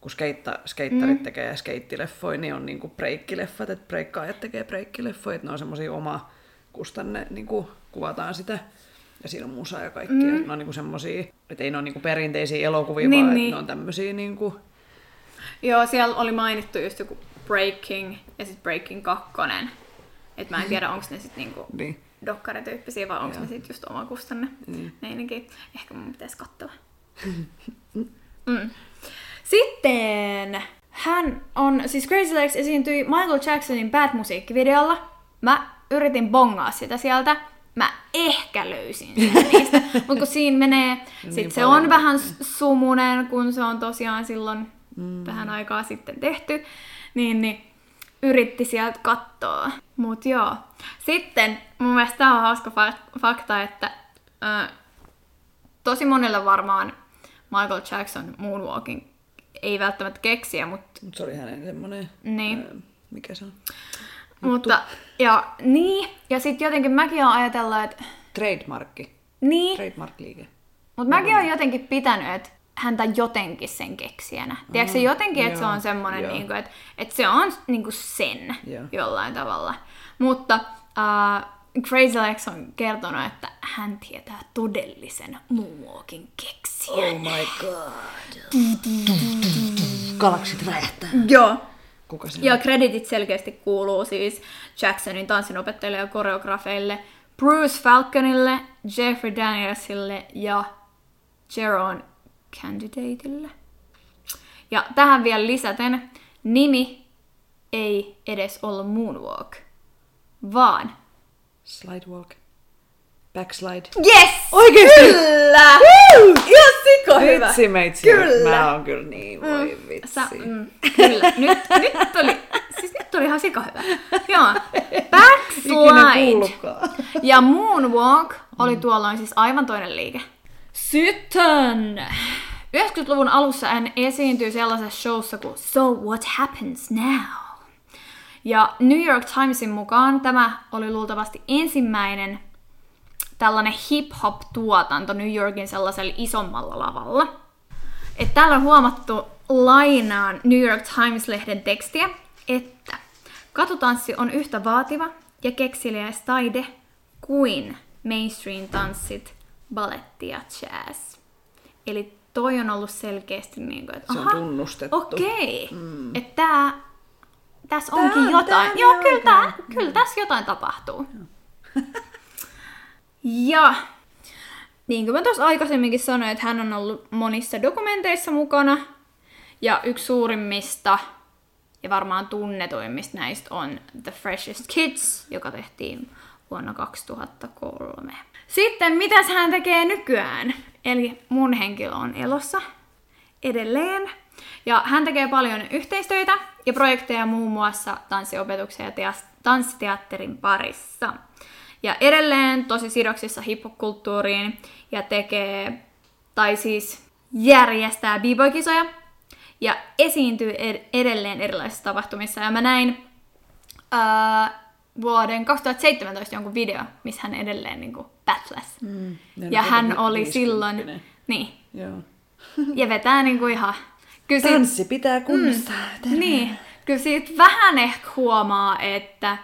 Kun skeitta, skeittarit mm. tekee skeittileffoja, niin on niin kuin breikkileffat, että breikkaajat tekee breikkileffoja, että ne on semmoisia oma kustanne, niin kuin kuvataan sitä. Ja siinä on musa ja kaikkia. Mm. Ne on niin kuin semmosia, että ei ne ole niin kuin perinteisiä elokuvia, Niin, vaan niin. että ne on tämmöisiä niin kuin, Joo, siellä oli mainittu just joku Breaking ja sitten Breaking 2. Et mä en tiedä, onko ne sitten niinku niin. dokkarityyppisiä vai onko ne sitten just omakustanne Mm. meininki. Ehkä mun pitäisi katsoa. mm. Siis Crazy Legs esiintyi Michael Jacksonin Bad musiikkivideolla. Mä yritin bongaa sitä sieltä. Mä ehkä löysin sen niistä, mutta kun siinä menee, sit niin se on vähän sumunen, kun se on tosiaan silloin mm. vähän aikaa sitten tehty, niin, niin yritti sieltä katsoa. Mut joo. Sitten mun mielestä tää on hauska fa- fakta, että ö, tosi monelle varmaan Michael Jackson Moonwalking ei välttämättä keksiä, mutta Mutta se oli hänen semmoinen, niin. ää, mikä se on? Mutta, ja, niin, ja sitten jotenkin mäkin oon ajatellut, että Trademarkki. niin, Trademark-liike. mutta mäkin oon jotenkin pitänyt, että häntä jotenkin sen keksijänä. Tiedätkö se jotenkin, että se joo, on semmoinen, joo. niin kuin, että, että se on niin kuin sen Joo. jollain tavalla. Mutta uh, Crazy Legs on kertonut, että hän tietää todellisen Moonwalkin keksijän. Oh my god. Galaksit räjähtää. Joo. Kuka se Ja kreditit selkeästi kuuluu siis Jacksonin tanssinopettajalle ja koreografeille, Bruce Falconille, Jeffrey Danielsille ja Jeron Candidateille. Ja tähän vielä lisäten, nimi ei edes ollut Moonwalk, vaan Slidewalk. Backslide. Yes! Oikeesti? Kyllä! Ihan siko hyvä! Vitsi meitsi. Kyllä. Mä oon kyllä niin, voi vitsi. Sä, mm, kyllä. Nyt, nyt oli, siis nyt oli ihan sika hyvä. Joo. Backslide. Ja Moonwalk oli tuolloin siis aivan toinen liike. Sitten 90-luvun alussa hän esiintyi sellaisessa showssa kuin So What Happens Now? Ja New York Timesin mukaan tämä oli luultavasti ensimmäinen tällainen hip-hop-tuotanto New Yorkin sellaisella isommalla lavalla. Et täällä on huomattu lainaan New York Times-lehden tekstiä, että katutanssi on yhtä vaativa ja kekseliäs taide kuin mainstream-tanssit, balletti ja jazz. Eli toi on ollut selkeästi niin kuin, että Se on aha, tunnustettu. Okei, mm. että tää, tässä Tää onkin on- jotain. tää Joo, kyllä, tää, kyllä tässä jotain tapahtuu. ja niin kuin mä tuossa aikaisemminkin sanoin, että hän on ollut monissa dokumenteissa mukana. Ja yksi suurimmista ja varmaan tunnetuimmista näistä on The Freshest Kids, joka tehtiin vuonna 2003. Sitten mitäs hän tekee nykyään? Eli mun henkilö on elossa edelleen. Ja hän tekee paljon yhteistöitä ja projekteja muun muassa tanssiopetuksen ja teas- tanssiteatterin parissa. Ja edelleen tosi sidoksissa hip-hop-kulttuuriin ja tekee, tai siis järjestää b-boy-kisoja ja esiintyy ed- edelleen erilaisissa tapahtumissa. Ja mä näin ää, vuoden 2017 jonkun video, missä hän edelleen niin battles. Mm, ja hän oli 50. silloin, niin, Joo. ja vetää niinku ihan Kyllä sit, Tanssi pitää kunnistaa. Mm. niin, kyllä siitä vähän ehkä huomaa, että,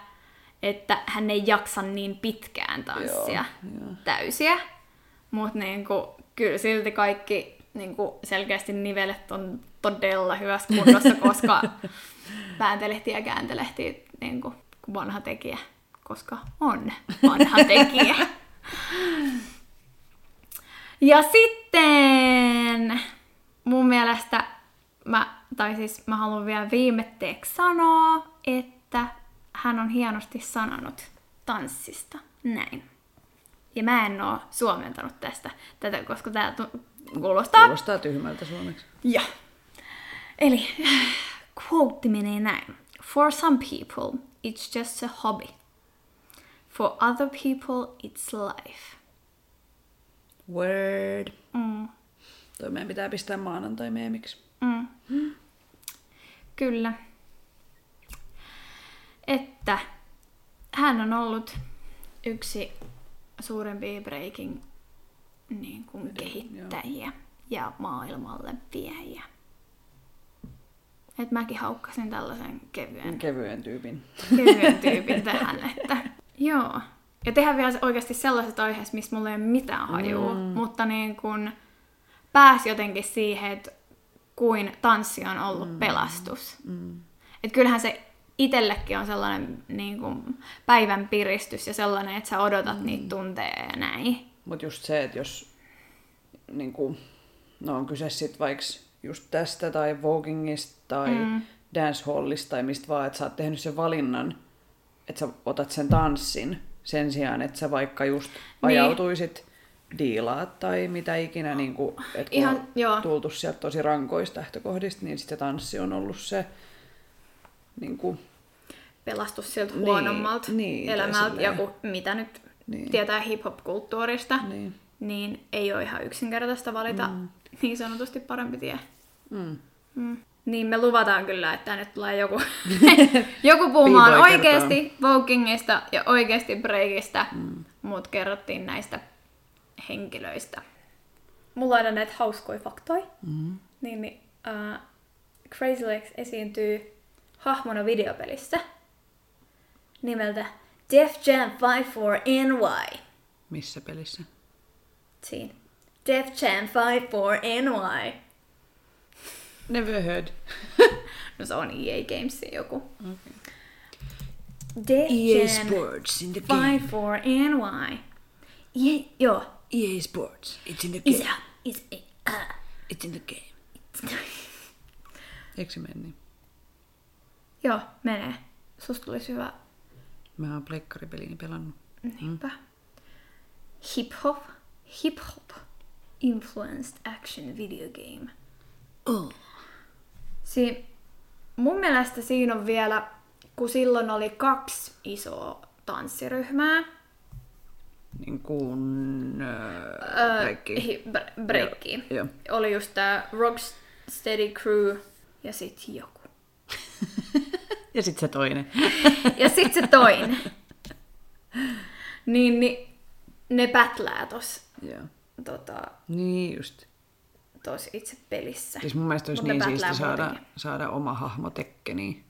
että hän ei jaksa niin pitkään tanssia Joo, täysiä. Mutta niinku, kyllä silti kaikki niinku, selkeästi nivelet on todella hyvässä kunnossa, koska vääntelehti ja kääntelehti niinku, vanha tekijä, koska on vanha tekijä. Ja sitten mun mielestä mä, tai siis mä haluan vielä viimetteeksi sanoa, että hän on hienosti sanonut tanssista näin. Ja mä en oo suomentanut tästä tätä, koska tää tu- kuulostaa... Kuulostaa tyhmältä suomeksi. Ja. Eli quote menee näin. For some people, it's just a hobby. For other people, it's life. Word. Mm. Toi meidän pitää pistää maanantai meemiksi. Mm. Kyllä. Että hän on ollut yksi suurempia breaking niin kuin kehittäjiä ja maailmalle viejiä. Et mäkin haukkasin tällaisen kevyen, Kevyen tyypin. kevyen tyypin tähän, että joo. Ja tehdään vielä oikeasti sellaiset aiheet, mistä mulla ei ole mitään hajua, mm. mutta niin kun pääsi jotenkin siihen, että kuin tanssi on ollut mm. pelastus. Mm. Et kyllähän se itsellekin on sellainen niin kuin, päivän piristys ja sellainen, että sä odotat mm. niitä tunteja ja näin. Mutta just se, että jos niin kuin, no on kyse sitten vaikka just tästä tai vogingista tai mm. dancehallista tai mistä vaan, että sä oot tehnyt sen valinnan, että sä otat sen tanssin sen sijaan, että sä vaikka just ajautuisit diilaat tai mitä ikinä, niin kuin, että kun Ihan, on joo. tultu sieltä tosi rankoista lähtökohdista, niin sitten tanssi on ollut se niin kuin, Pelastus siltä Niin, huonommalta niin, elämältä. Ja kun, mitä nyt Niin. tietää hip-hop-kulttuurista, niin. niin ei ole ihan yksinkertaista valita mm. niin sanotusti parempi tie. Mm. Mm. Niin me luvataan kyllä, että tänne tulee joku, joku puhumaan B-boy oikeasti Vokingista ja oikeasti Breakista, mm. mutta kerrottiin näistä henkilöistä. Mulla on aina näitä hauskoja faktoja. Mm. Niin, niin uh, Crazy Legs esiintyy hahmona videopelissä nimeltä Def Jam 54NY. Missä pelissä? Siinä. Def Jam 54NY. Never heard. No se on EA Gamesin joku. Okay. Def EA Jam Sports in the game. 54NY. Yeah, joo. EA Sports. It's in the game. a, is a, uh. It's in the game. Eikö se mene niin? Joo, menee. Susta tulisi hyvä. Mä oon pleikkaripeliini pelannut. Niinpä. Hip hop. Hip hop. Influenced action video game. Oh. Si- mun mielestä siinä on vielä, kun silloin oli kaksi isoa tanssiryhmää. Niin kuin... Äh, kaikki. hi- bre- breakki. Joo, joo. Oli just tää Rocksteady Crew ja sit joku. Ja sit se toinen. Ja sit se toinen. niin, niin ne pätlää tos, Joo. tota, Niin just. tos itse pelissä. Siis mun mielestä olisi Mut niin siisti saada, muutenkin. saada oma hahmo Tekkeniin.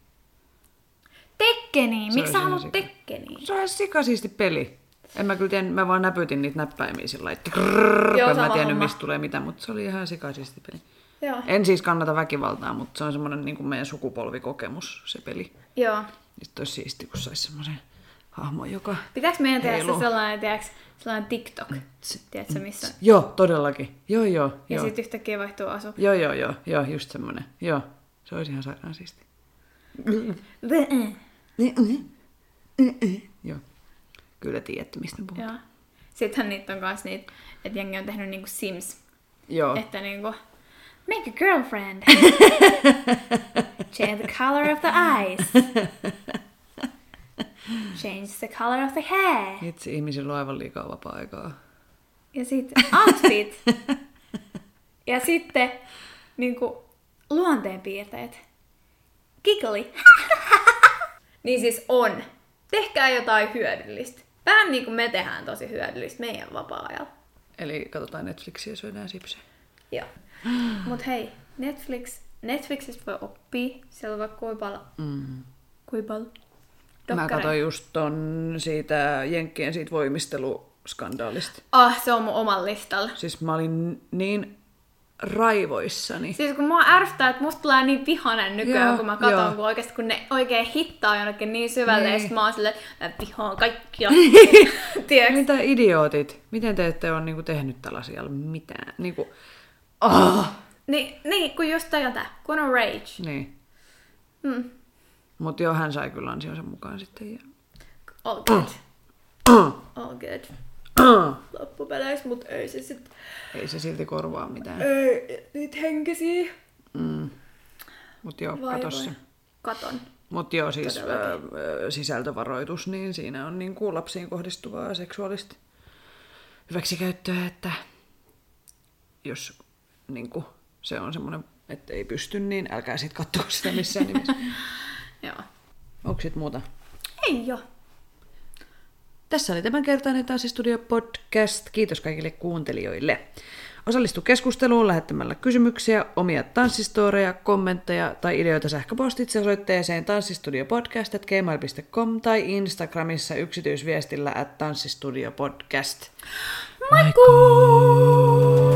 Tekkeniin! Miksi sä haluat. Tekkeniin? Se on sikasiisti peli. En mä kyllä tiedä, mä vaan näpytin niitä näppäimiä sillä lailla, että krrrr, Joo, en mä tiennyt homma. mistä tulee mitä, mutta se oli ihan sikasisti peli. Joo. En siis kannata väkivaltaa, mutta se on semmoinen niin kuin meidän sukupolvikokemus, se peli. Joo. Sitten olisi siisti, kun saisi semmoisen hahmon, joka... Pitääkö meidän tehdä se sellainen, tiedätkö, sellainen TikTok? Tiedätkö missä? Joo, todellakin. Joo, joo, Ja joo. sitten yhtäkkiä vaihtuu asu. Joo, joo, joo, joo, just semmoinen. Joo, se olisi ihan sairaan siisti. Joo. Kyllä tiedätte, mistä puhun. Joo. Sittenhän niitä on kans niitä, että jengi on tehnyt niinku Sims. Joo. Että niinku, make a girlfriend. Change the color of the eyes. Change the color of the hair. Itse ihmisillä on aivan liikaa vapaa-aikaa. Ja sitten outfit. ja sitten niinku luonteenpiirteet. Giggly. niin siis on. Tehkää jotain hyödyllistä. Vähän niin kuin me tehdään tosi hyödyllistä meidän vapaa-ajalla. Eli katsotaan Netflixiä ja syödään sipsejä. Joo. Mut hei, Netflix Netflixistä voi oppia. Siellä on vaikka kuinka paljon... Mm. Kuinka paljon? Mä katsoin just ton siitä Jenkkien siitä voimisteluskandaalista. Ah, se on mun oman listalla. Siis mä olin niin raivoissani. Siis kun mua ärsyttää, että musta tulee niin vihanen nykyään, Joo, kun mä katson, joo. kun oikeasti kun ne oikein hittaa jonnekin niin syvälle, Niin. ja sit mä oon silleen, että mä vihaan kaikkia. Mitä idiootit? Miten te ette ole niinku tehnyt tällaisia mitään? Niinku, oh! Niin, niin, kun just tää, kun on rage. Niin. Mm. Mut joo, hän sai kyllä ansionsa mukaan sitten. Ja... All good. All good. Loppupeleissä, mut ei se sit... Ei se silti korvaa mitään. Ei, niitä henkisiä. Mm. Mut joo, Vai kato se. Katon. Mut joo, siis ö, sisältövaroitus, niin siinä on niin kuin lapsiin kohdistuvaa seksuaalista hyväksikäyttöä, että jos niin kuin, se on semmoinen, että ei pysty, niin älkää sit katsoa sitä missään nimessä. Joo. Onko sit muuta? Ei jo. Tässä oli tämänkertainen Tanssistudio podcast. Kiitos kaikille kuuntelijoille. Osallistu keskusteluun lähettämällä kysymyksiä, omia tanssistoreja, kommentteja tai ideoita sähköpostitse osoitteeseen tanssistudiopodcast.gmail.com tai Instagramissa yksityisviestillä at tanssistudiopodcast. Moikkuu!